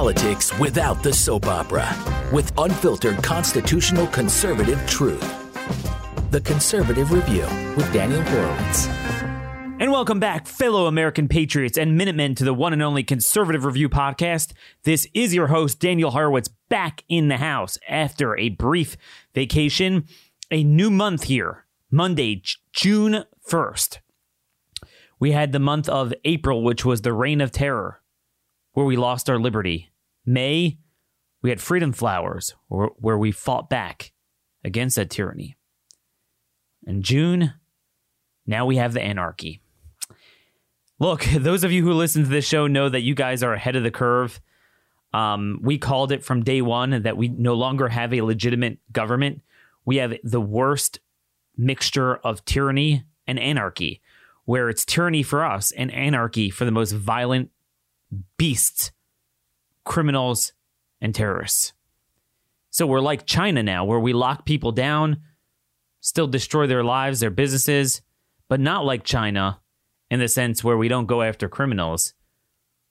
politics without the soap opera with unfiltered constitutional conservative truth. The Conservative Review with Daniel Horowitz. And welcome back, fellow American patriots and Minutemen, to the one and only Conservative Review podcast. This is your host, Daniel Horowitz, back in the house after a brief vacation. A new month here, Monday, June 1st. We had the month of April, which was the reign of terror, where we lost our liberty. May, we had freedom flowers, where we fought back against that tyranny. And June, now we have the anarchy. Look, those of you who listen to this show know that you guys are ahead of the curve. Um, we called it from day one that we no longer have a legitimate government. We have the worst mixture of tyranny and anarchy where it's tyranny for us and anarchy for the most violent beasts, criminals, and terrorists. So we're like China now, where we lock people down, still destroy their lives, their businesses, but not like China in the sense where we don't go after criminals.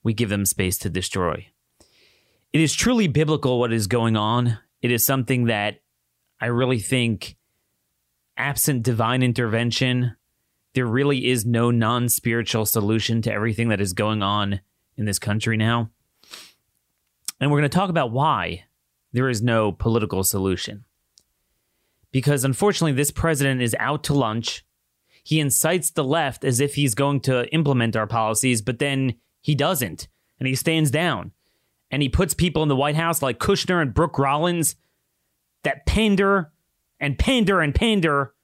We give them space to destroy. It is truly biblical what is going on. It is something that I really think, absent divine intervention, there really is no non spiritual solution to everything that is going on in this country now. And we're going to talk about why there is no political solution. Because unfortunately, this president is out to lunch. He incites the left as if he's going to implement our policies, but then he doesn't. And he stands down. And he puts people in the White House like Kushner and Brooke Rollins that pander and pander and pander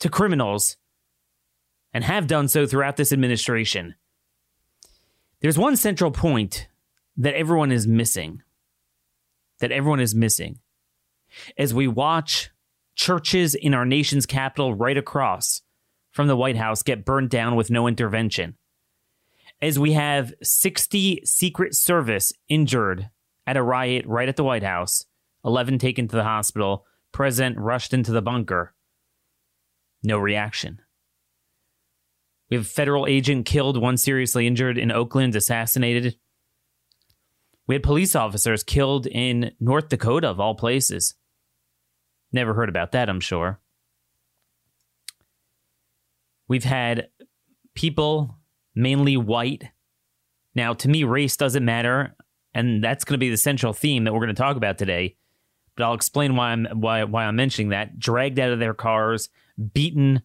to criminals and have done so throughout this administration. There's one central point that everyone is missing. That everyone is missing. As we watch churches in our nation's capital right across from the White House get burned down with no intervention. As we have 60 Secret Service injured at a riot right at the White House, 11 taken to the hospital, President rushed into the bunker. No reaction. We have a federal agent killed, one seriously injured in Oakland, assassinated. We had police officers killed in North Dakota, of all places. Never heard about that, I'm sure. We've had people, mainly white. Now, to me, race doesn't matter, and that's going to be the central theme that we're going to talk about today. But I'll explain why I'm why why I'm mentioning that. Dragged out of their cars, beaten,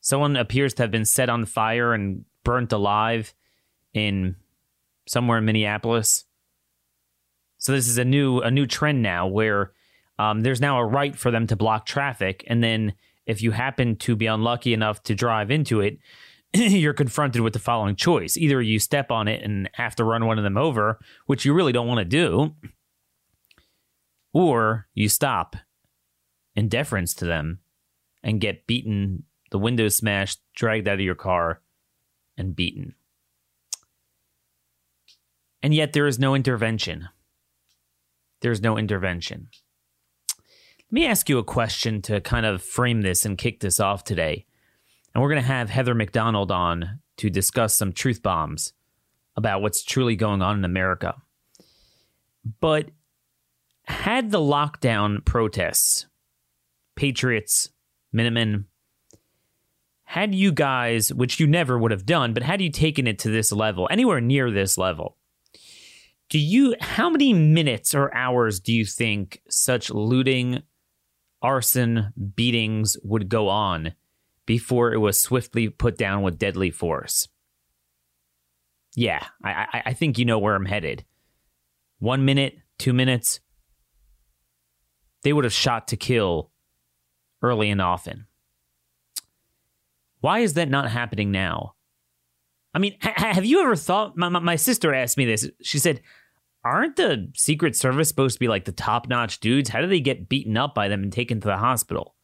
Someone appears to have been set on fire and burnt alive in somewhere in Minneapolis. So this is a new a new trend now where um, there's now a right for them to block traffic, and then if you happen to be unlucky enough to drive into it, you're confronted with the following choice: either you step on it and have to run one of them over, which you really don't want to do, or you stop in deference to them and get beaten the windows smashed, dragged out of your car, and beaten. And yet there is no intervention. There's no intervention. Let me ask you a question to kind of frame this and kick this off today. And we're going to have Heather Mac Donald on to discuss some truth bombs about what's truly going on in America. But had the lockdown protests, Patriots, Minutemen, had you guys, which you never would have done, but had you taken it to this level, anywhere near this level, do you, how many minutes or hours do you think such looting, arson, beatings would go on before it was swiftly put down with deadly force? Yeah, I, I think you know where I'm headed. One minute, two minutes, they would have shot to kill early and often. Why is that not happening now? I mean, ha- have you ever thought? My, my, my sister asked me this. She said, Aren't the Secret Service supposed to be like the top notch dudes? How do they get beaten up by them and taken to the hospital?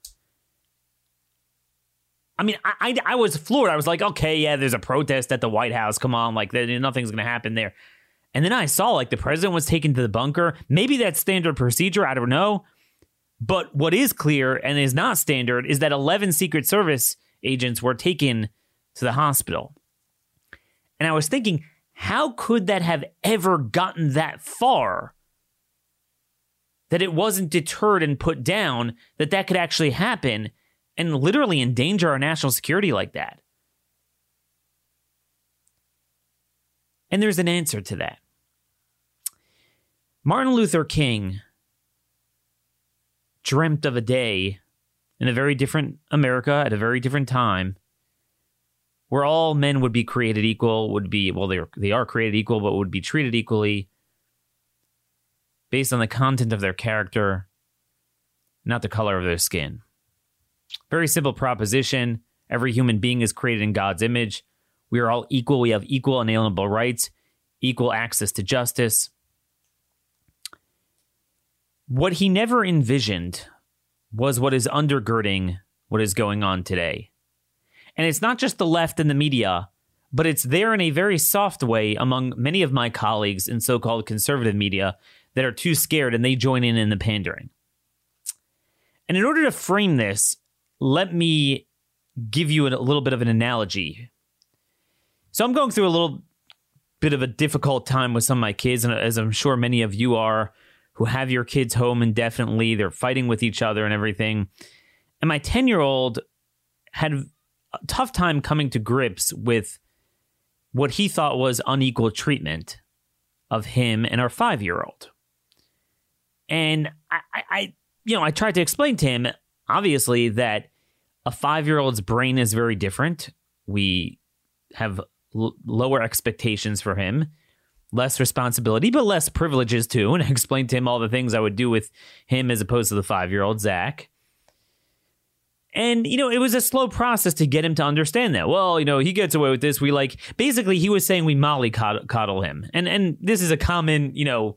I mean, I, I, I was floored. I was like, okay, yeah, there's a protest at the White House. Come on, like, nothing's going to happen there. And then I saw like the president was taken to the bunker. Maybe that's standard procedure. I don't know. But what is clear and is not standard is that 11 Secret Service agents were taken to the hospital. And I was thinking, how could that have ever gotten that far? That it wasn't deterred and put down, that that could actually happen and literally endanger our national security like that. And there's an answer to that. Martin Luther King dreamt of a day in a very different America at a very different time where all men would be created equal, would be, well, they are, they are created equal, but would be treated equally based on the content of their character, not the color of their skin. Very simple proposition. Every human being is created in God's image. We are all equal. We have equal inalienable rights, equal access to justice. What he never envisioned was what is undergirding what is going on today. And it's not just the left and the media, but it's there in a very soft way among many of my colleagues in so called conservative media that are too scared and they join in in the pandering. And in order to frame this, let me give you a little bit of an analogy. So I'm going through a little bit of a difficult time with some of my kids, and as I'm sure many of you are who have your kids home indefinitely, they're fighting with each other and everything. And my 10 year old had tough time coming to grips with what he thought was unequal treatment of him and our five year old. And I, I, you know, I tried to explain to him, obviously, that a five year old's brain is very different. We have l- lower expectations for him, less responsibility, but less privileges too. And I explained to him all the things I would do with him as opposed to the five year old Zach. And, you know, it was a slow process to get him to understand that. Well, you know, he gets away with this. We like, basically, he was saying we molly coddle him. And, and this is a common, you know,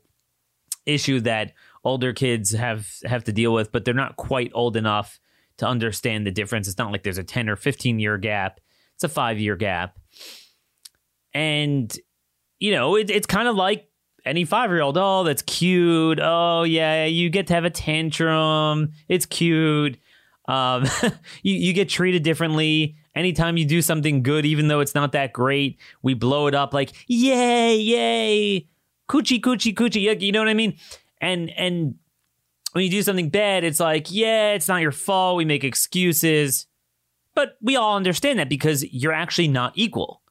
issue that older kids have, have to deal with, but they're not quite old enough to understand the difference. It's not like there's a 10 or 15 year gap, it's a five year gap. And, you know, it, it's kind of like any five year old. Oh, that's cute. Oh, yeah, you get to have a tantrum. It's cute. Um, you, you get treated differently. Anytime you do something good, even though it's not that great, we blow it up like, yay, yay, coochie, coochie, coochie. You know what I mean? And, and, when you do something bad, it's like, yeah, it's not your fault. We make excuses. But we all understand that because you're actually not equal.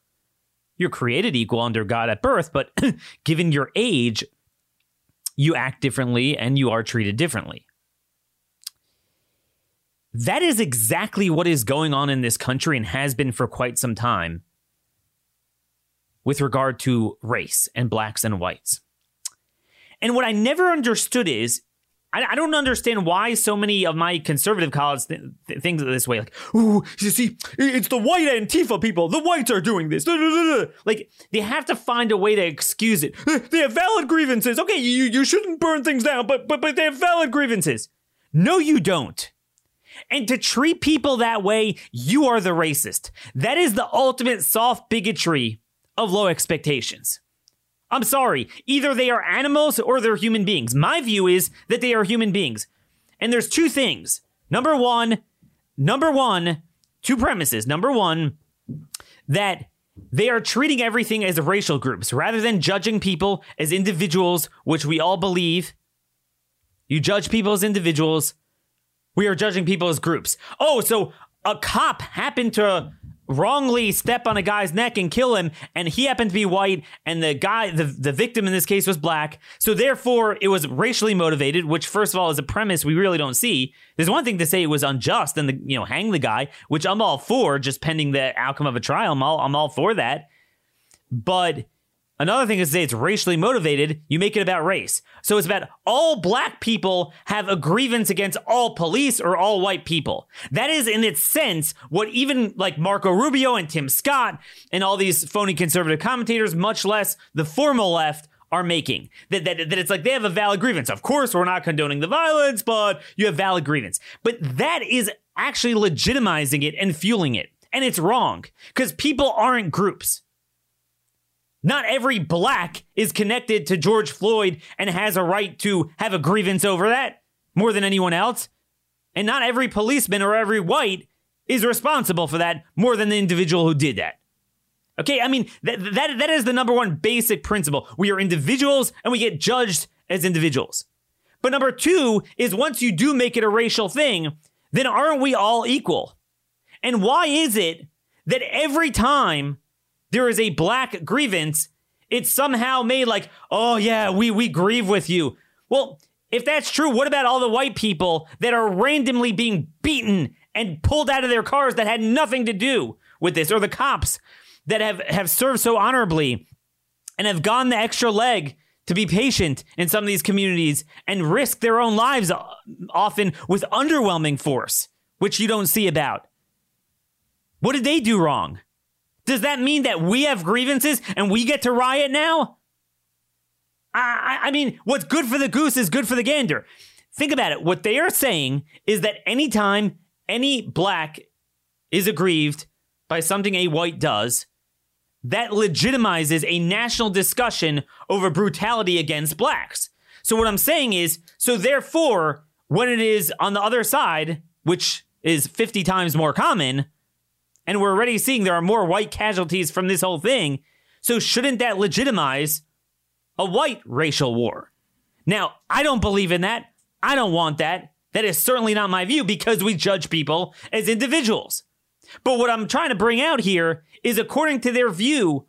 You're created equal under God at birth, but given your age, you act differently and you are treated differently. That is exactly what is going on in this country and has been for quite some time with regard to race and blacks and whites. And what I never understood is I, don't understand why so many of my conservative colleagues th- th- think this way. Like, ooh, you see, it's the white Antifa people. The whites are doing this. Like, they have to find a way to excuse it. Uh, they have valid grievances. Okay, you, you shouldn't burn things down, but, but, but they have valid grievances. No, you don't. And to treat people that way, you are the racist. That is the ultimate soft bigotry of low expectations. I'm sorry. Either they are animals or they're human beings. My view is that they are human beings. And there's two things. Number one, number one, two premises. Number one, that they are treating everything as racial groups rather than judging people as individuals, which we all believe. You judge people as individuals. We are judging people as groups. Oh, so a cop happened to wrongly step on a guy's neck and kill him and he happened to be white and the guy the, the victim in this case was black. So therefore it was racially motivated which first of all is a premise we really don't see. There's one thing to say it was unjust and the you know hang the guy which i'm all for just pending the outcome of a trial. I'm all, I'm all for that. But Another thing is to say it's racially motivated, you make it about race. So it's about all black people have a grievance against all police or all white people. That is, in its sense, what even like Marco Rubio and Tim Scott and all these phony conservative commentators, much less the formal left, are making. That, that, that it's like they have a valid grievance. Of course, we're not condoning the violence, but you have valid grievance. But that is actually legitimizing it and fueling it. And it's wrong because people aren't groups. Not every black is connected to George Floyd and has a right to have a grievance over that more than anyone else. And not every policeman or every white is responsible for that more than the individual who did that. Okay, I mean that that that is the number one basic principle. We are individuals and we get judged as individuals. But number 2 is once you do make it a racial thing, then aren't we all equal? And why is it that every time there is a black grievance, it's somehow made like, "Oh yeah, we we grieve with you." Well, if that's true, what about all the white people that are randomly being beaten and pulled out of their cars that had nothing to do with this or the cops that have have served so honorably and have gone the extra leg to be patient in some of these communities and risk their own lives uh, often with underwhelming force, which you don't see about. What did they do wrong? Does that mean that we have grievances and we get to riot now? I, I mean, what's good for the goose is good for the gander. Think about it. What they are saying is that anytime any black is aggrieved by something a white does, that legitimizes a national discussion over brutality against blacks. So what I'm saying is, so therefore, when it is on the other side, which is 50 times more common, and we're already seeing there are more white casualties from this whole thing, so shouldn't that legitimize a white racial war? Now, I don't believe in that. I don't want that. That is certainly not my view because we judge people as individuals. But what I'm trying to bring out here is according to their view,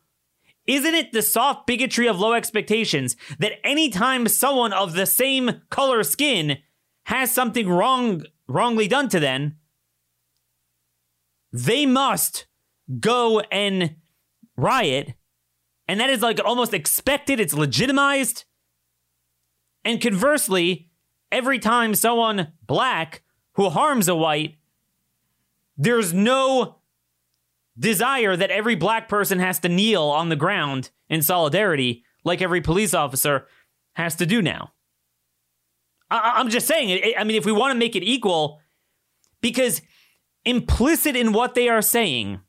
isn't it the soft bigotry of low expectations that anytime someone of the same color skin has something wrong wrongly done to them, they must go and riot. And that is like almost expected, it's legitimized. And conversely, every time someone black who harms a white there's no desire that every black person has to kneel on the ground in solidarity like every police officer has to do now. I- am just saying, I mean, if we want to make it equal, because implicit in what they are saying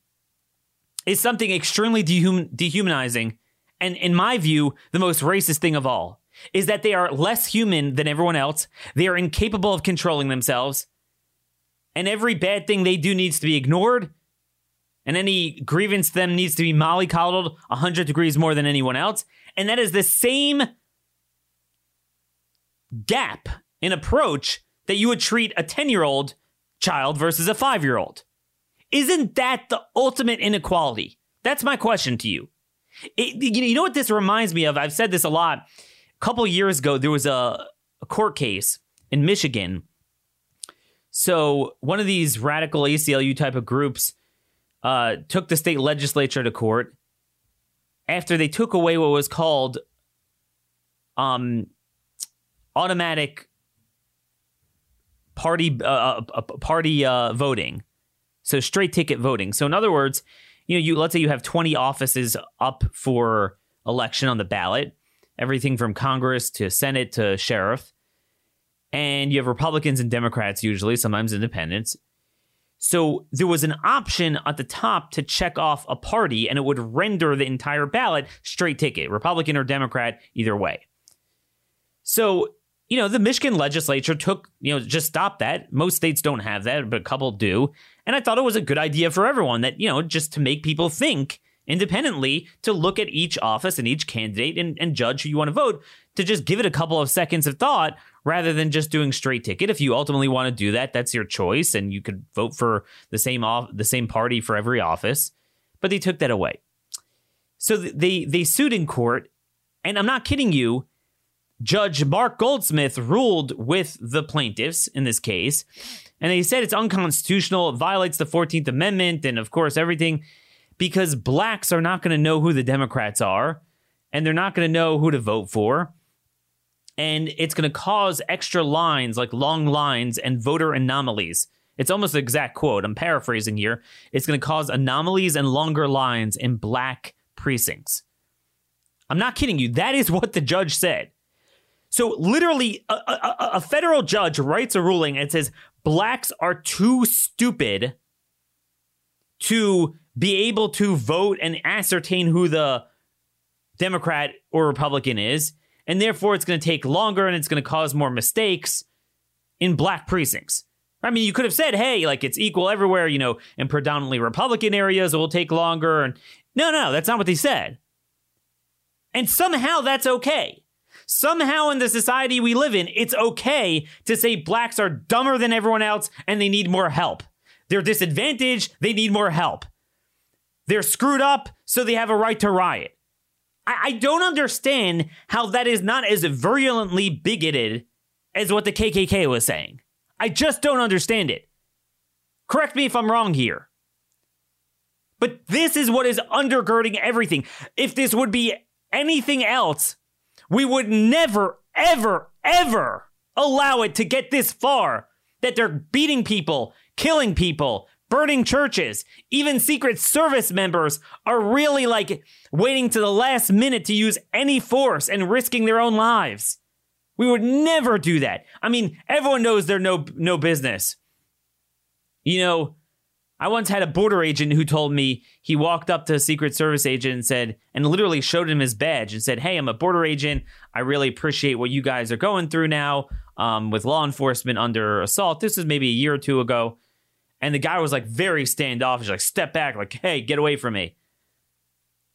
is something extremely dehum- dehumanizing. And in my view, the most racist thing of all is that they are less human than everyone else. They are incapable of controlling themselves and every bad thing they do needs to be ignored, and any grievance to them needs to be mollycoddled 100 degrees more than anyone else. And that is the same gap in approach that you would treat a 10 year old child versus a five year old. Isn't that the ultimate inequality? That's my question to you. It, you know what this reminds me of? I've said this a lot. A couple years ago, there was a, a court case in Michigan so one of these radical ACLU type of groups uh, took the state legislature to court after they took away what was called um, automatic party uh, uh party uh, voting, so straight ticket voting. So in other words, you know, you let's say you have twenty offices up for election on the ballot, everything from Congress to Senate to sheriff and you have Republicans and Democrats usually, sometimes independents. So there was an option at the top to check off a party, and it would render the entire ballot straight ticket, Republican or Democrat, either way. So, you know, the Michigan legislature took, you know, just stopped that. Most states don't have that, but a couple do. And I thought it was a good idea for everyone that, you know, just to make people think independently to look at each office and each candidate and, and judge who you want to vote, to just give it a couple of seconds of thought rather than just doing straight ticket. If you ultimately want to do that, that's your choice, and you could vote for the same off the same party for every office. But they took that away. So they they sued in court, and I'm not kidding you. Judge Mark Goldsmith ruled with the plaintiffs in this case, and he said it's unconstitutional, it violates the 14th Amendment, and of course everything, because blacks are not going to know who the Democrats are, and they're not going to know who to vote for and it's going to cause extra lines like long lines and voter anomalies. It's almost an exact quote. I'm paraphrasing here. It's going to cause anomalies and longer lines in black precincts. I'm not kidding you. That is what the judge said. So, literally, a, a, a federal judge writes a ruling and says blacks are too stupid to be able to vote and ascertain who the Democrat or Republican is and therefore it's going to take longer and it's going to cause more mistakes in black precincts. I mean, you could have said, hey, like it's equal everywhere, you know, in predominantly Republican areas, it will take longer. And No, no, that's not what they said. And somehow that's okay. Somehow in the society we live in, it's okay to say blacks are dumber than everyone else and they need more help. They're disadvantaged, they need more help. They're screwed up, so they have a right to riot. I, I don't understand how that is not as virulently bigoted as what the KKK was saying. I just don't understand it. Correct me if I'm wrong here. But this is what is undergirding everything. If this would be anything else, we would never, ever, ever allow it to get this far that they're beating people, killing people, burning churches. Even Secret Service members are really like waiting to the last minute to use any force and risking their own lives. We would never do that. I mean, everyone knows they're no no business. You know, I once had a border agent who told me he walked up to a Secret Service agent and said, and literally showed him his badge and said, Hey, I'm a border agent. I really appreciate what you guys are going through now um, with law enforcement under assault. This was maybe a year or two ago. And the guy was like very standoffish, like, step back, like, hey, get away from me.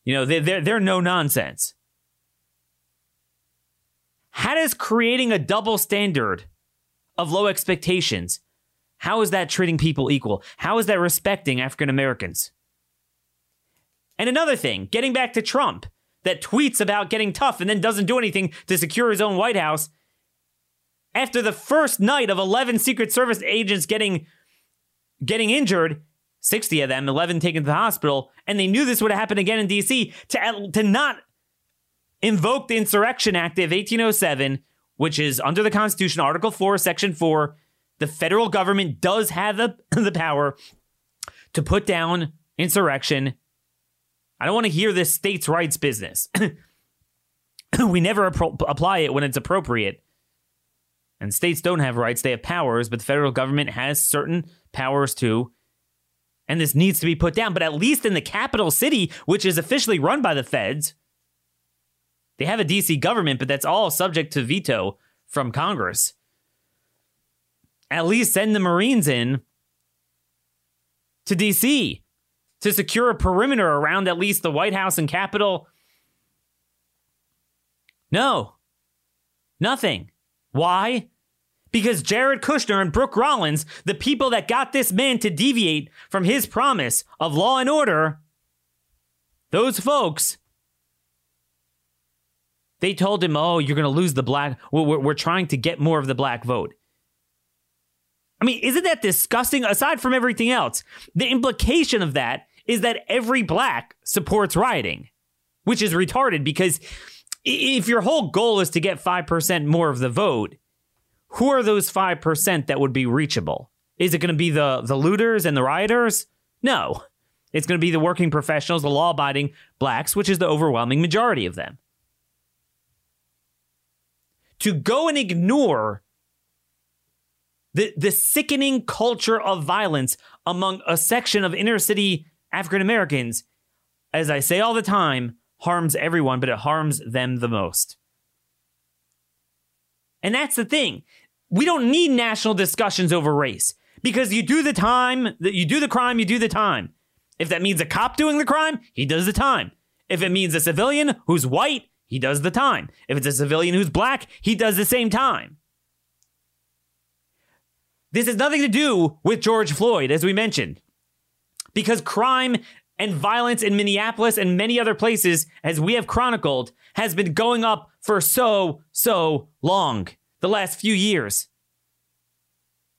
You know, they're, they're, they're no nonsense. How does creating a double standard of low expectations how is that treating people equal? How is that respecting African Americans? And another thing, getting back to Trump, that tweets about getting tough and then doesn't do anything to secure his own White House. After the first night of 11 Secret Service agents getting getting injured, 60 of them, 11 taken to the hospital, and they knew this would happen again in DC to to not invoke the Insurrection Act of 1807, which is under the Constitution, Article 4, Section 4, the federal government does have the, the power to put down insurrection. I don't want to hear this states' rights business. we never appro- apply it when it's appropriate. And states don't have rights, they have powers, but the federal government has certain powers too. And this needs to be put down. But at least in the capital city, which is officially run by the feds, they have a DC government, but that's all subject to veto from Congress at least send the Marines in to DC to secure a perimeter around at least the White House and Capitol. No, nothing. Why? Because Jared Kushner and Brooke Rollins, the people that got this man to deviate from his promise of law and order, those folks, they told him, oh, you're going to lose the black. We're, we're, trying to get more of the black vote. I mean, isn't that disgusting? Aside from everything else, the implication of that is that every black supports rioting, which is retarded because if your whole goal is to get 5% more of the vote, who are those 5% that would be reachable? Is it going to be the, the looters and the rioters? No. It's going to be the working professionals, the law abiding blacks, which is the overwhelming majority of them. To go and ignore the, the sickening culture of violence among a section of inner city African Americans, as I say all the time, harms everyone, but it harms them the most. And that's the thing. We don't need national discussions over race because you do the time, you do the crime, you do the time. If that means a cop doing the crime, he does the time. If it means a civilian who's white, he does the time. If it's a civilian who's black, he does the same time. This has nothing to do with George Floyd, as we mentioned, because crime and violence in Minneapolis and many other places, as we have chronicled, has been going up for so, so long the last few years.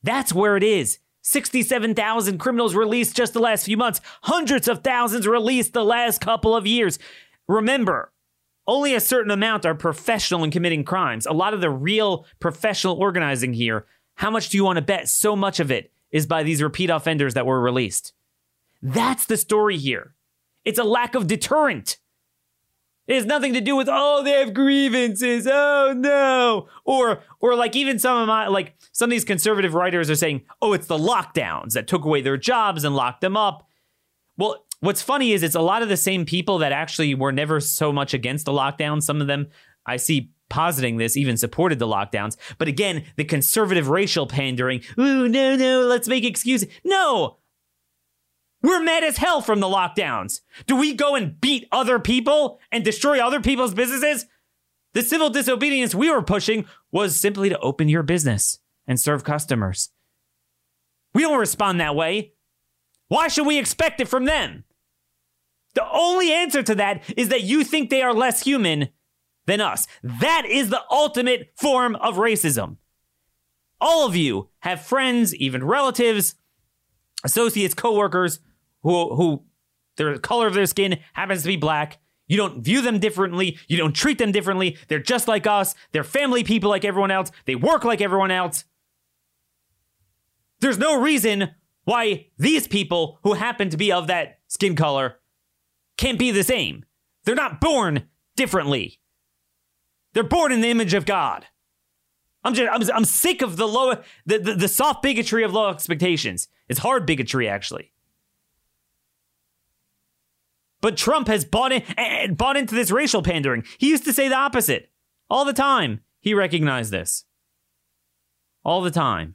That's where it is. 67,000 criminals released just the last few months, hundreds of thousands released the last couple of years. Remember, only a certain amount are professional in committing crimes. A lot of the real professional organizing here how much do you want to bet so much of it is by these repeat offenders that were released? That's the story here. It's a lack of deterrent. It has nothing to do with oh they have grievances oh no or or like even some of my like some of these conservative writers are saying oh it's the lockdowns that took away their jobs and locked them up. Well, what's funny is it's a lot of the same people that actually were never so much against the lockdown. Some of them I see positing this even supported the lockdowns. But again, the conservative racial pandering, ooh, no, no, let's make excuses. No! We're mad as hell from the lockdowns. Do we go and beat other people and destroy other people's businesses? The civil disobedience we were pushing was simply to open your business and serve customers. We don't respond that way. Why should we expect it from them? The only answer to that is that you think they are less human than us. That is the ultimate form of racism. All of you have friends, even relatives, associates, coworkers who who the color of their skin happens to be black. You don't view them differently. You don't treat them differently. They're just like us. They're family people like everyone else. They work like everyone else. There's no reason why these people who happen to be of that skin color can't be the same. They're not born differently. They're born in the image of God. I'm just I'm, I'm sick of the low the, the, the soft bigotry of low expectations. It's hard bigotry actually. But Trump has bought in eh, eh, bought into this racial pandering. He used to say the opposite all the time. He recognized this all the time.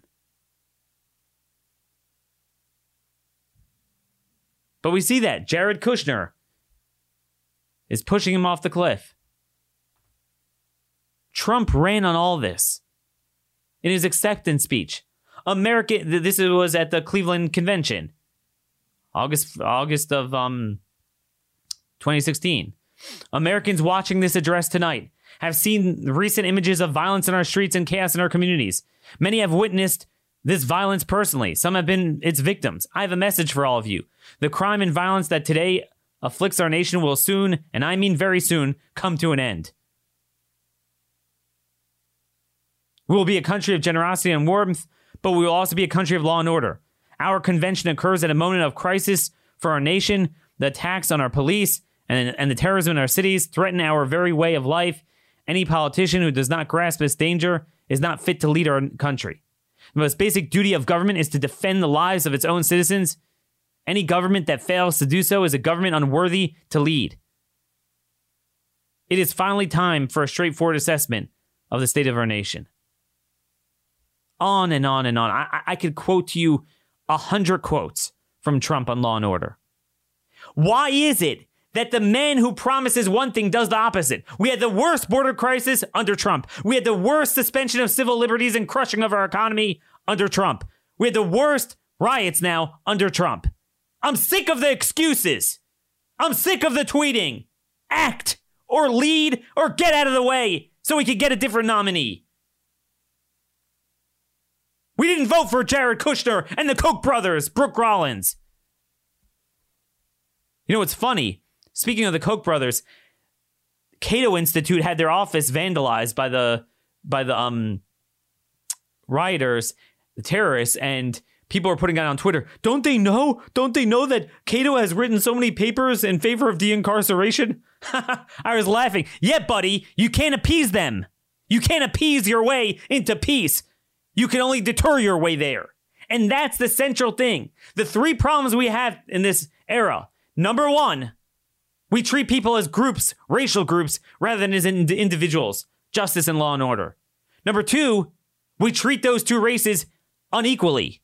But we see that Jared Kushner is pushing him off the cliff. Trump ran on all this in his acceptance speech. America, this was at the Cleveland Convention, August August of um 2016. Americans watching this address tonight have seen recent images of violence in our streets and chaos in our communities. Many have witnessed this violence personally. Some have been its victims. I have a message for all of you. The crime and violence that today afflicts our nation will soon, and I mean very soon, come to an end. We will be a country of generosity and warmth, but we will also be a country of law and order. Our convention occurs at a moment of crisis for our nation. The attacks on our police and, and the terrorism in our cities threaten our very way of life. Any politician who does not grasp this danger is not fit to lead our country. The most basic duty of government is to defend the lives of its own citizens. Any government that fails to do so is a government unworthy to lead. It is finally time for a straightforward assessment of the state of our nation on and on and on. I, I could quote to you a hundred quotes from Trump on Law and Order. Why is it that the man who promises one thing does the opposite? We had the worst border crisis under Trump. We had the worst suspension of civil liberties and crushing of our economy under Trump. We had the worst riots now under Trump. I'm sick of the excuses. I'm sick of the tweeting. Act or lead or get out of the way so we can get a different nominee. We didn't vote for Jared Kushner and the Koch brothers, Brooke Rollins. You know what's funny? Speaking of the Koch brothers, Cato Institute had their office vandalized by the by the um rioters, the terrorists, and people are putting out on Twitter. Don't they know? Don't they know that Cato has written so many papers in favor of de-incarceration? I was laughing. Yeah, buddy, you can't appease them. You can't appease your way into peace. You can only deter your way there. And that's the central thing. The three problems we have in this era. Number one, we treat people as groups, racial groups, rather than as ind- individuals. Justice and law and order. Number two, we treat those two races unequally.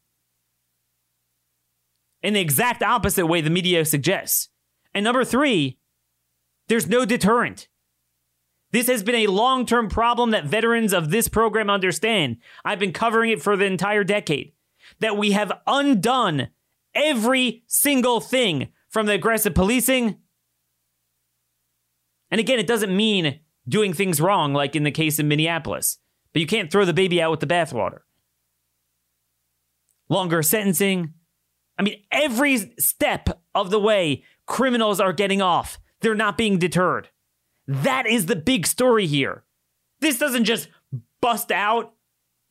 In the exact opposite way the media suggests. And number three, there's no deterrent. This has been a long term problem that veterans of this program understand. I've been covering it for the entire decade. That we have undone every single thing from the aggressive policing. And again, it doesn't mean doing things wrong, like in the case in Minneapolis, but you can't throw the baby out with the bathwater. Longer sentencing. I mean, every step of the way, criminals are getting off. They're not being deterred. That is the big story here. This doesn't just bust out,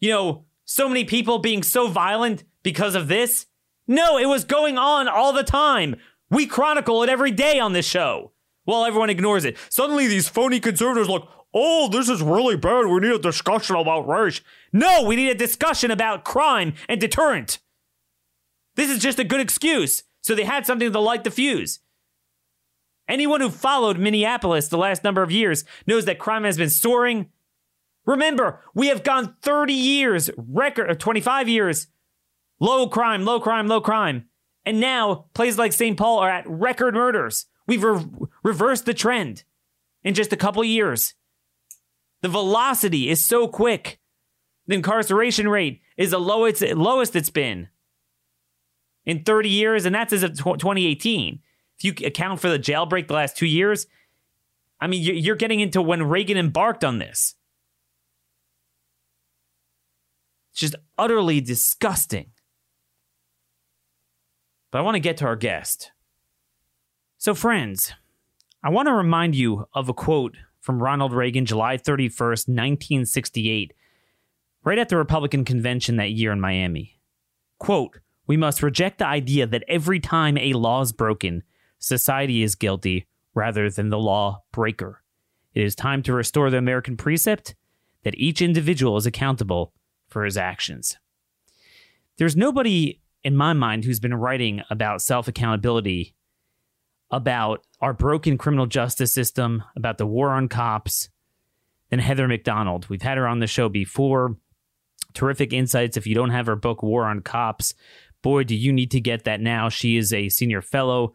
you know, so many people being so violent because of this. No, it was going on all the time. We chronicle it every day on this show while everyone ignores it. Suddenly, these phony conservatives look, oh, this is really bad. We need a discussion about race. No, we need a discussion about crime and deterrent. This is just a good excuse. So they had something to light the fuse. Anyone who followed Minneapolis the last number of years knows that crime has been soaring. Remember, we have gone 30 years, record 25 years, low crime, low crime, low crime. And now places like St. Paul are at record murders. We've re- reversed the trend in just a couple years. The velocity is so quick. The incarceration rate is the lowest lowest it's been in 30 years, and that's as of 2018. You account for the jailbreak the last two years, I mean, you're getting into when Reagan embarked on this. It's just utterly disgusting. But I want to get to our guest. So, friends, I want to remind you of a quote from Ronald Reagan, July 31st, 1968, right at the Republican convention that year in Miami. Quote, we must reject the idea that every time a law is broken, society is guilty rather than the law breaker. It is time to restore the American precept that each individual is accountable for his actions. There's nobody in my mind who's been writing about self accountability, about our broken criminal justice system, about the war on cops, than Heather Mac Donald. We've had her on the show before. Terrific insights. If you don't have her book, War on Cops, boy, do you need to get that now. She is a senior fellow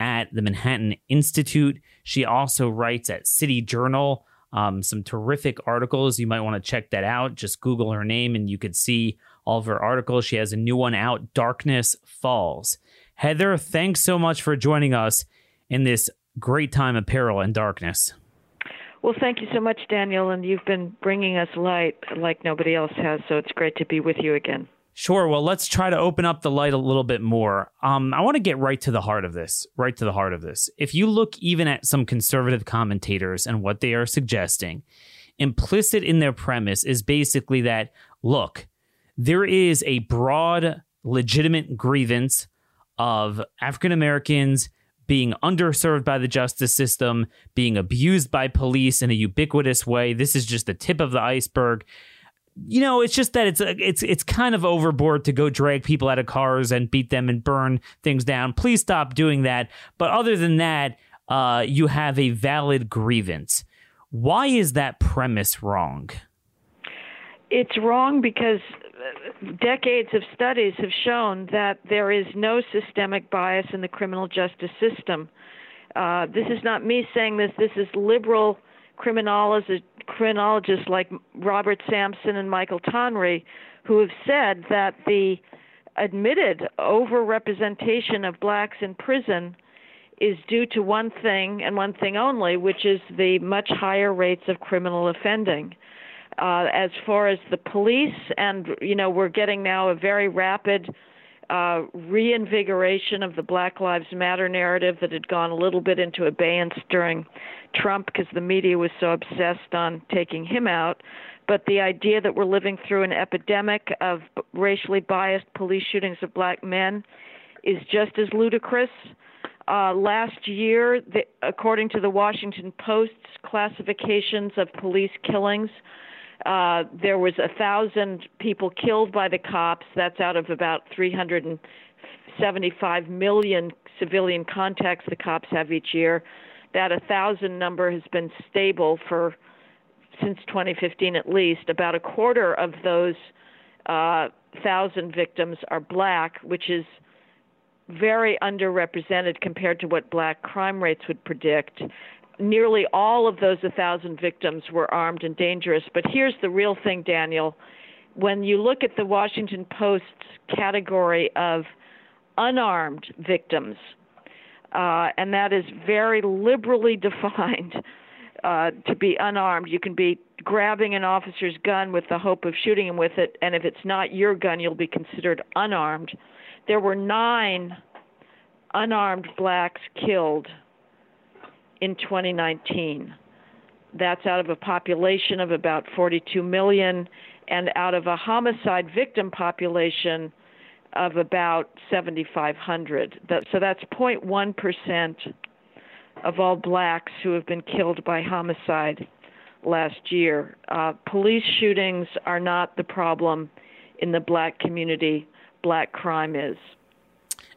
at the Manhattan Institute. She also writes at City Journal. Um, some terrific articles. You might want to check that out. Just Google her name and you could see all of her articles. She has a new one out, Darkness Falls. Heather, thanks so much for joining us in this great time of peril and darkness. Well, thank you so much, Daniel, and you've been bringing us light like nobody else has, so it's great to be with you again. Sure. Well, let's try to open up the light a little bit more. Um, I want to get right to the heart of this. Right to the heart of this. If you look even at some conservative commentators and what they are suggesting, implicit in their premise is basically that look, there is a broad, legitimate grievance of African Americans being underserved by the justice system, being abused by police in a ubiquitous way. This is just the tip of the iceberg you know, it's just that it's it's it's kind of overboard to go drag people out of cars and beat them and burn things down. Please stop doing that. But other than that, uh, you have a valid grievance. Why is that premise wrong? It's wrong because decades of studies have shown that there is no systemic bias in the criminal justice system. Uh, this is not me saying this. This is liberal criminologists, criminologists like Robert Sampson and Michael Tonry, who have said that the admitted overrepresentation of blacks in prison is due to one thing and one thing only, which is the much higher rates of criminal offending. Uh, as far as the police, and you know, we're getting now a very rapid uh, reinvigoration of the Black Lives Matter narrative that had gone a little bit into abeyance during Trump because the media was so obsessed on taking him out. But the idea that we're living through an epidemic of racially biased police shootings of black men is just as ludicrous. Uh, last year, the, according to the Washington Post's classifications of police killings, uh, there was a thousand people killed by the cops. That's out of about 375 million civilian contacts the cops have each year. That a thousand number has been stable for since 2015 at least. About a quarter of those uh, thousand victims are black, which is very underrepresented compared to what black crime rates would predict nearly all of those 1,000 victims were armed and dangerous. But here's the real thing, Daniel. When you look at the Washington Post's category of unarmed victims, uh, and that is very liberally defined uh, to be unarmed. You can be grabbing an officer's gun with the hope of shooting him with it, and if it's not your gun, you'll be considered unarmed. There were nine unarmed blacks killed in 2019. That's out of a population of about 42 million and out of a homicide victim population of about 7,500. so that's 0.1% of all blacks who have been killed by homicide last year. Uh, police shootings are not the problem in the black community, black crime is.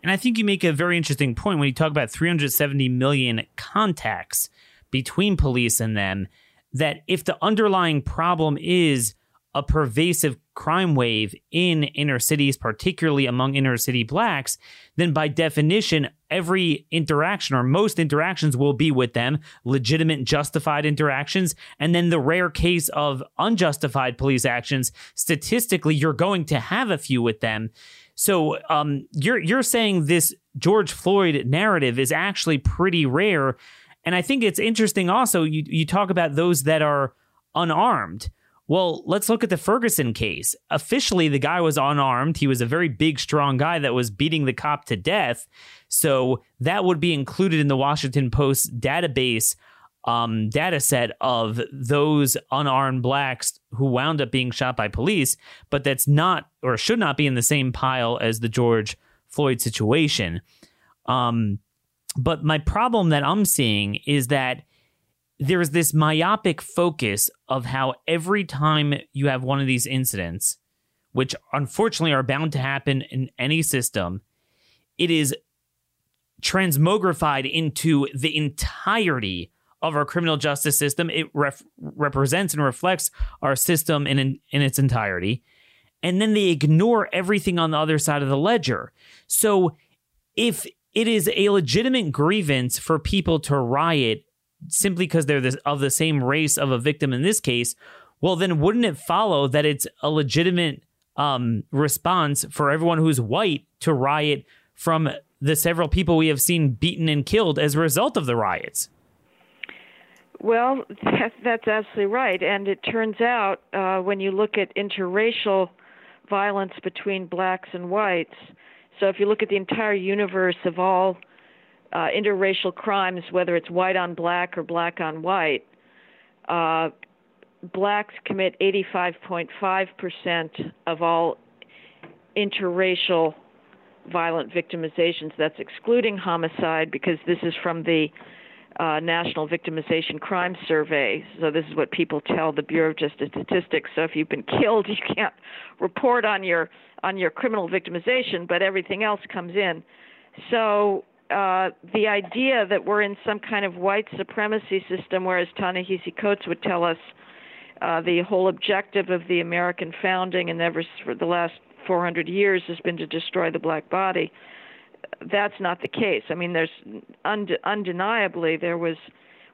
And I think you make a very interesting point when you talk about 370 million contacts between police and them. That if the underlying problem is a pervasive crime wave in inner cities, particularly among inner city blacks, then by definition, every interaction or most interactions will be with them, legitimate, justified interactions. And then the rare case of unjustified police actions, statistically, you're going to have a few with them. So um, you're you're saying this George Floyd narrative is actually pretty rare, and I think it's interesting. Also, you you talk about those that are unarmed. Well, let's look at the Ferguson case. Officially, the guy was unarmed. He was a very big, strong guy that was beating the cop to death. So that would be included in the Washington Post database um, data set of those unarmed blacks who wound up being shot by police, but that's not or should not be in the same pile as the George Floyd situation. Um, but my problem that I'm seeing is that there's this myopic focus of how every time you have one of these incidents, which unfortunately are bound to happen in any system, it is transmogrified into the entirety of our criminal justice system. It ref- represents and reflects our system in, in, in its entirety. And then they ignore everything on the other side of the ledger. So if it is a legitimate grievance for people to riot simply because they're this, of the same race of a victim in this case, well, then wouldn't it follow that it's a legitimate um, response for everyone who's white to riot from the several people we have seen beaten and killed as a result of the riots? Well, that, that's absolutely right. And it turns out uh, when you look at interracial violence between blacks and whites, so if you look at the entire universe of all uh, interracial crimes, whether it's white on black or black on white, uh, blacks commit 85.5% of all interracial violent victimizations. That's excluding homicide because this is from the uh, National Victimization Crime Survey. So this is what people tell the Bureau of Justice Statistics. So if you've been killed, you can't report on your on your criminal victimization, but everything else comes in. So uh, the idea that we're in some kind of white supremacy system, whereas Ta-Nehisi Coates would tell us uh, the whole objective of the American founding and ever for the last 400 years has been to destroy the black body. That's not the case. I mean, there's und- undeniably there was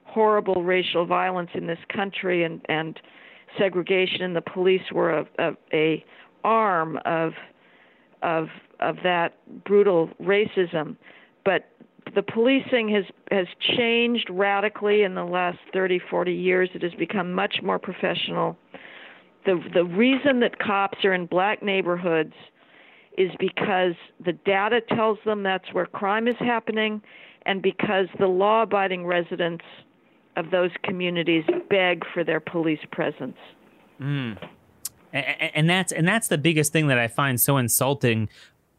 horrible racial violence in this country, and and segregation, and the police were a, a, a arm of of of that brutal racism. But the policing has has changed radically in the last 30 40 years. It has become much more professional. The the reason that cops are in black neighborhoods is because the data tells them that's where crime is happening and because the law abiding residents of those communities beg for their police presence mm. and, that's and that's the biggest thing that I find so insulting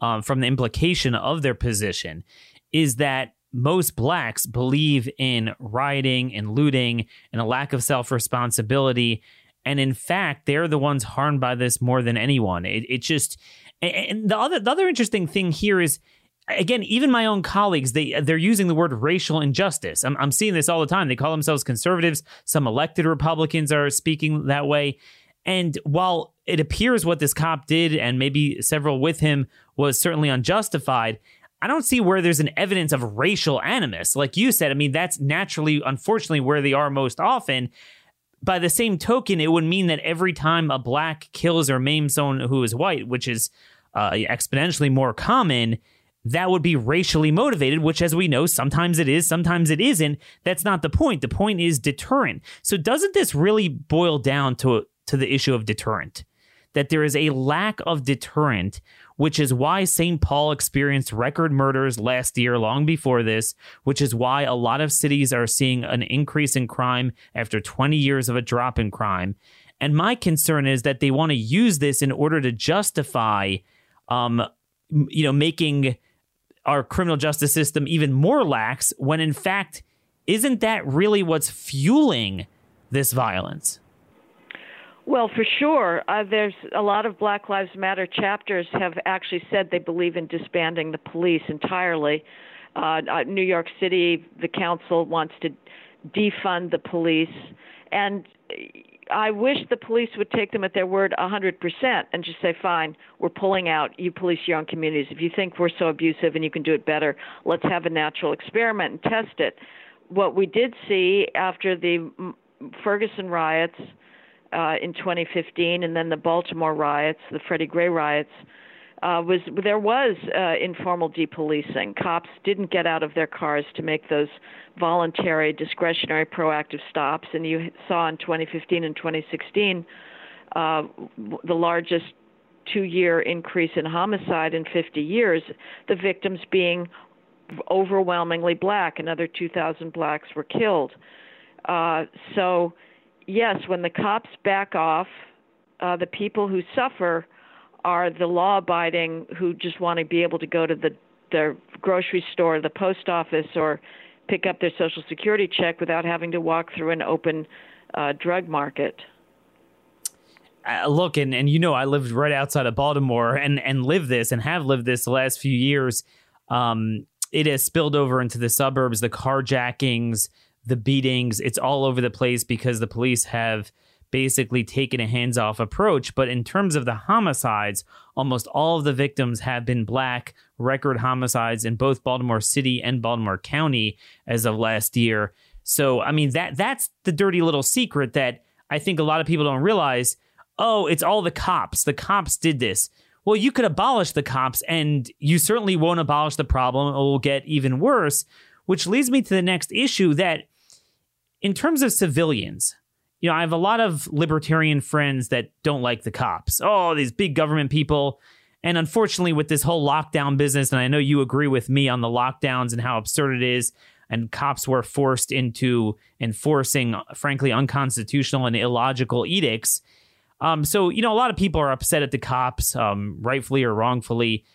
um, from the implication of their position is that most blacks believe in rioting and looting and a lack of self responsibility. And in fact, they're the ones harmed by this more than anyone. It, it just, and the other, the other interesting thing here is, again, even my own colleagues, they they're using the word racial injustice. I'm, I'm seeing this all the time. They call themselves conservatives. Some elected Republicans are speaking that way. And while it appears what this cop did, and maybe several with him, was certainly unjustified, I don't see where there's an evidence of racial animus. Like you said, I mean, that's naturally, unfortunately, where they are most often. By the same token, it would mean that every time a black kills or maims someone who is white, which is uh, exponentially more common, that would be racially motivated, which, as we know, sometimes it is, sometimes it isn't. That's not the point. The point is deterrent. So, doesn't this really boil down to, to the issue of deterrent? That there is a lack of deterrent which is why St. Paul experienced record murders last year, long before this, which is why a lot of cities are seeing an increase in crime after 20 years of a drop in crime. And my concern is that they want to use this in order to justify, um, you know, making our criminal justice system even more lax when in fact, isn't that really what's fueling this violence? Well, for sure. Uh, there's a lot of Black Lives Matter chapters have actually said they believe in disbanding the police entirely. Uh, uh, New York City, the council wants to defund the police, and I wish the police would take them at their word 100% and just say, fine, we're pulling out. You police your own communities. If you think we're so abusive and you can do it better, let's have a natural experiment and test it. What we did see after the Ferguson riots uh, in 2015 and then the Baltimore riots, the Freddie Gray riots, uh, was there was uh, informal depolicing. Cops didn't get out of their cars to make those voluntary, discretionary, proactive stops, and you saw in 2015 and 2016 uh, the largest two-year increase in homicide in 50 years. The victims being overwhelmingly black. Another 2,000 blacks were killed. Uh, so, yes, when the cops back off, uh, the people who suffer are the law abiding who just want to be able to go to the grocery store, the post office, or pick up their social security check without having to walk through an open uh, drug market. Uh, look, and and you know, I lived right outside of Baltimore, and and lived this, and have lived this the last few years. Um, it has spilled over into the suburbs, the carjackings, the beatings. It's all over the place because the police have basically taken a hands off approach. But in terms of the homicides, almost all of the victims have been black record homicides in both Baltimore City and Baltimore County as of last year. So, I mean, that that's the dirty little secret that I think a lot of people don't realize. Oh, it's all the cops. The cops did this. Well, you could abolish the cops, and you certainly won't abolish the problem. It will get even worse, which leads me to the next issue that, in terms of civilians, you know, I have a lot of libertarian friends that don't like the cops. Oh, these big government people. And unfortunately, with this whole lockdown business, and I know you agree with me on the lockdowns and how absurd it is, and cops were forced into enforcing, frankly, unconstitutional and illogical edicts. Um, so, you know, a lot of people are upset at the cops, um, rightfully or wrongfully.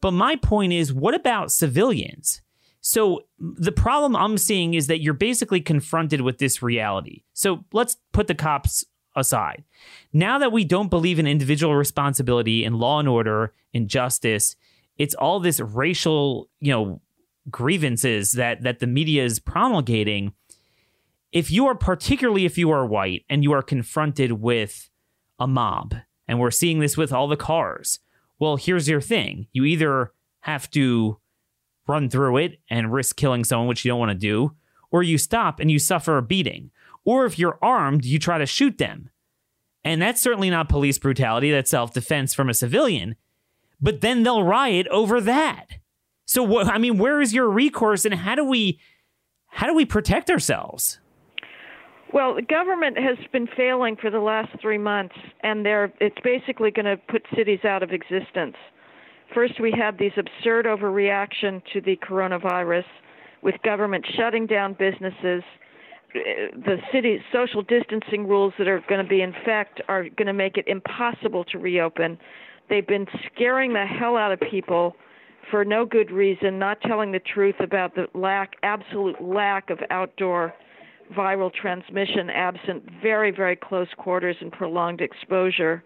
But my point is, what about civilians? So the problem I'm seeing is that you're basically confronted with this reality. So let's put the cops aside. Now that we don't believe in individual responsibility in law and order, in justice, it's all this racial, you know, grievances that that the media is promulgating. If you are particularly if you are white and you are confronted with a mob, and we're seeing this with all the cars. Well, here's your thing. You either have to run through it and risk killing someone, which you don't want to do, or you stop and you suffer a beating. Or if you're armed, you try to shoot them. And that's certainly not police brutality, that's self defense from a civilian. But then they'll riot over that. So what I mean, where is your recourse and how do we how do we protect ourselves? Well, the government has been failing for the last 3 months and they're it's basically going to put cities out of existence. First, we had these absurd overreaction to the coronavirus with government shutting down businesses. The city social distancing rules that are going to be in effect are going to make it impossible to reopen. They've been scaring the hell out of people for no good reason, not telling the truth about the lack, absolute lack of outdoor viral transmission absent very, very close quarters and prolonged exposure.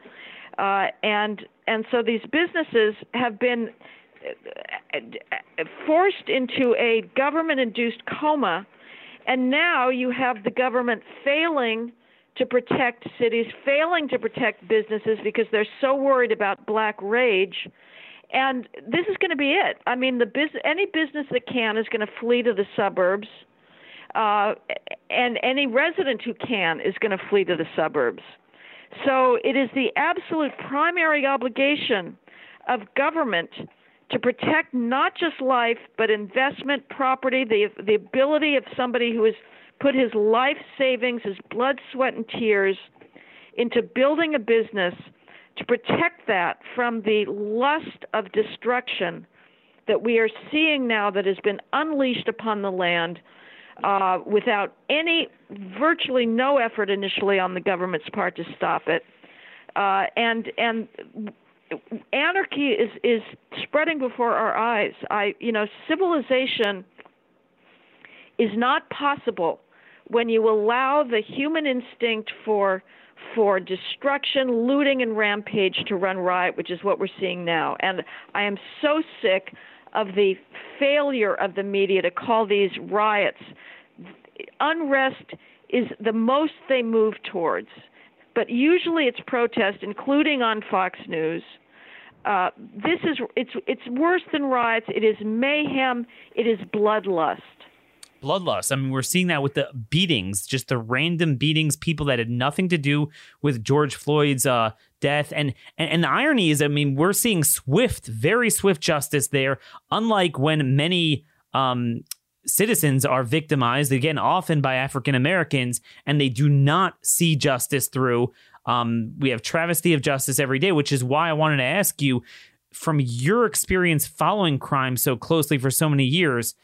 Uh, and and so these businesses have been forced into a government-induced coma, and now you have the government failing to protect cities, failing to protect businesses because they're so worried about black rage. And this is going to be it. I mean, the bus- any business that can is going to flee to the suburbs, uh, and any resident who can is going to flee to the suburbs. So it is the absolute primary obligation of government to protect not just life, but investment, property, the, the ability of somebody who has put his life savings, his blood, sweat, and tears into building a business to protect that from the lust of destruction that we are seeing now that has been unleashed upon the land uh, without any, virtually no effort initially on the government's part to stop it. Uh, and and anarchy is is spreading before our eyes. I you know civilization is not possible when you allow the human instinct for for destruction, looting, and rampage to run riot, which is what we're seeing now. And I am so sick of the failure of the media to call these riots. Unrest is the most they move towards. but usually it's protest, including on Fox News. Uh, this is it's it's worse than riots. It is mayhem. It is bloodlust. Bloodlust. I mean, we're seeing that with the beatings, just the random beatings, people that had nothing to do with George Floyd's uh, death. And, and and the irony is, I mean, we're seeing swift, very swift justice there. Unlike when many um, citizens are victimized again, often by African Americans, and they do not see justice through. Um, we have travesty of justice every day, which is why I wanted to ask you, from your experience following crime so closely for so many years.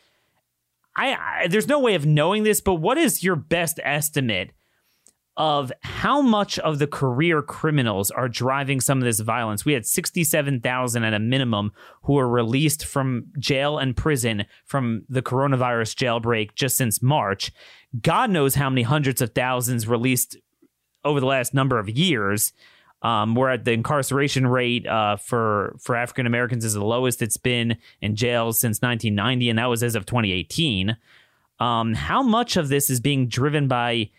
I, I there's no way of knowing this, but what is your best estimate of how much of the career criminals are driving some of this violence. We had 67,000 at a minimum who were released from jail and prison from the coronavirus jailbreak just since March. God knows how many hundreds of thousands released over the last number of years. Um, we're at the incarceration rate uh, for for African Americans is the lowest it's been in jails since 1990, and that was as of 2018. Um, how much of this is being driven by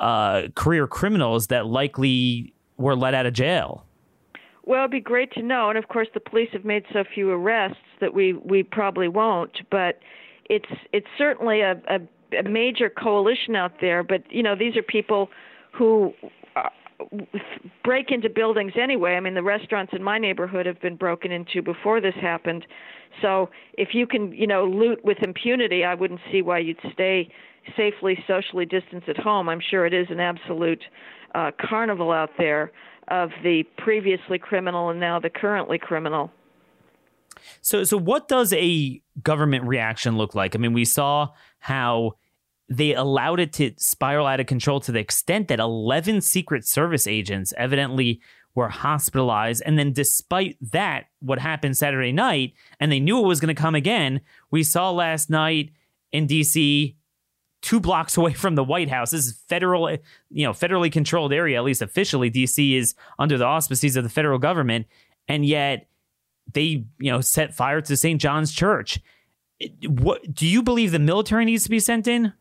uh, career criminals that likely were let out of jail? Well, it'd be great to know. And of course, the police have made so few arrests that we we probably won't. But it's it's certainly a, a, a major coalition out there. But you know, these are people who uh, break into buildings anyway. I mean, the restaurants in my neighborhood have been broken into before this happened. So if you can, you know, loot with impunity, I wouldn't see why you'd stay safely socially distanced at home. I'm sure it is an absolute uh, carnival out there of the previously criminal and now the currently criminal. So, so what does a government reaction look like? I mean, we saw how they allowed it to spiral out of control to the extent that 11 Secret Service agents evidently were hospitalized. And then, despite that, what happened Saturday night, and they knew it was going to come again, we saw last night in DC, two blocks away from the White House. This is federal, you know, federally controlled area, at least officially. DC is under the auspices of the federal government. And yet, they, you know, set fire to St. John's Church. What do you believe the military needs to be sent in?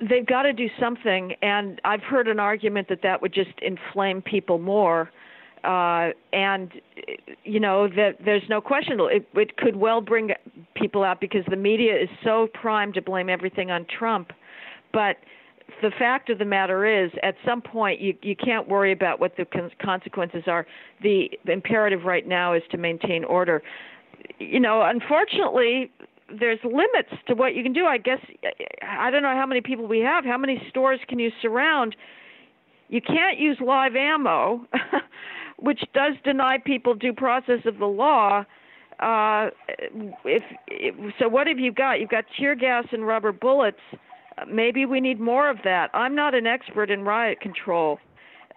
they've got to do something, and I've heard an argument that that would just inflame people more. Uh, and you know that there's no question it, it could well bring people out because the media is so primed to blame everything on Trump, but the fact of the matter is, at some point, you you can't worry about what the con- consequences are. The imperative right now is to maintain order. You know, unfortunately, there's limits to what you can do. I guess I don't know how many people we have. How many stores can you surround? You can't use live ammo, which does deny people due process of the law. Uh, if, if so, what have you got? You've got tear gas and rubber bullets. Maybe we need more of that. I'm not an expert in riot control.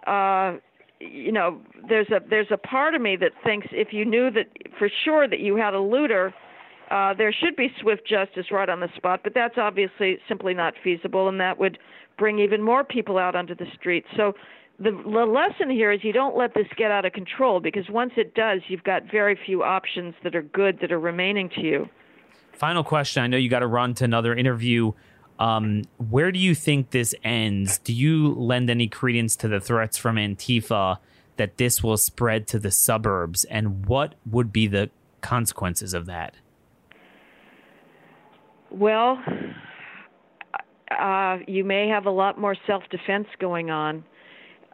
Uh, you know, there's a there's a part of me that thinks if you knew that for sure that you had a looter uh, there should be swift justice right on the spot, but that's obviously simply not feasible, and that would bring even more people out onto the streets. So the, the lesson here is you don't let this get out of control because once it does, you've got very few options that are good that are remaining to you. Final question. I know you got to run to another interview. Um, where do you think this ends? Do you lend any credence to the threats from Antifa that this will spread to the suburbs? And what would be the consequences of that? Well, uh, you may have a lot more self-defense going on,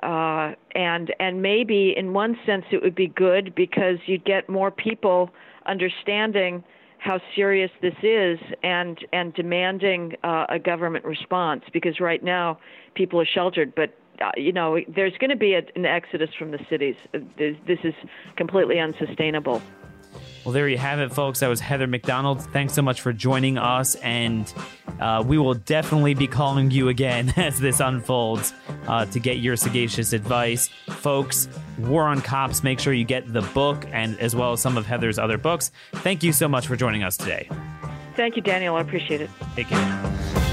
uh, and and maybe in one sense it would be good because you'd get more people understanding how serious this is and and demanding uh, a government response because right now people are sheltered, but uh, you know there's going to be a, an exodus from the cities. This, this is completely unsustainable. Well, there you have it, folks. That was Heather Mac Donald. Thanks so much for joining us, and uh, we will definitely be calling you again as this unfolds uh, to get your sagacious advice. Folks, War on Cops, make sure you get the book and as well as some of Heather's other books. Thank you so much for joining us today. Thank you, Daniel. I appreciate it. Take care.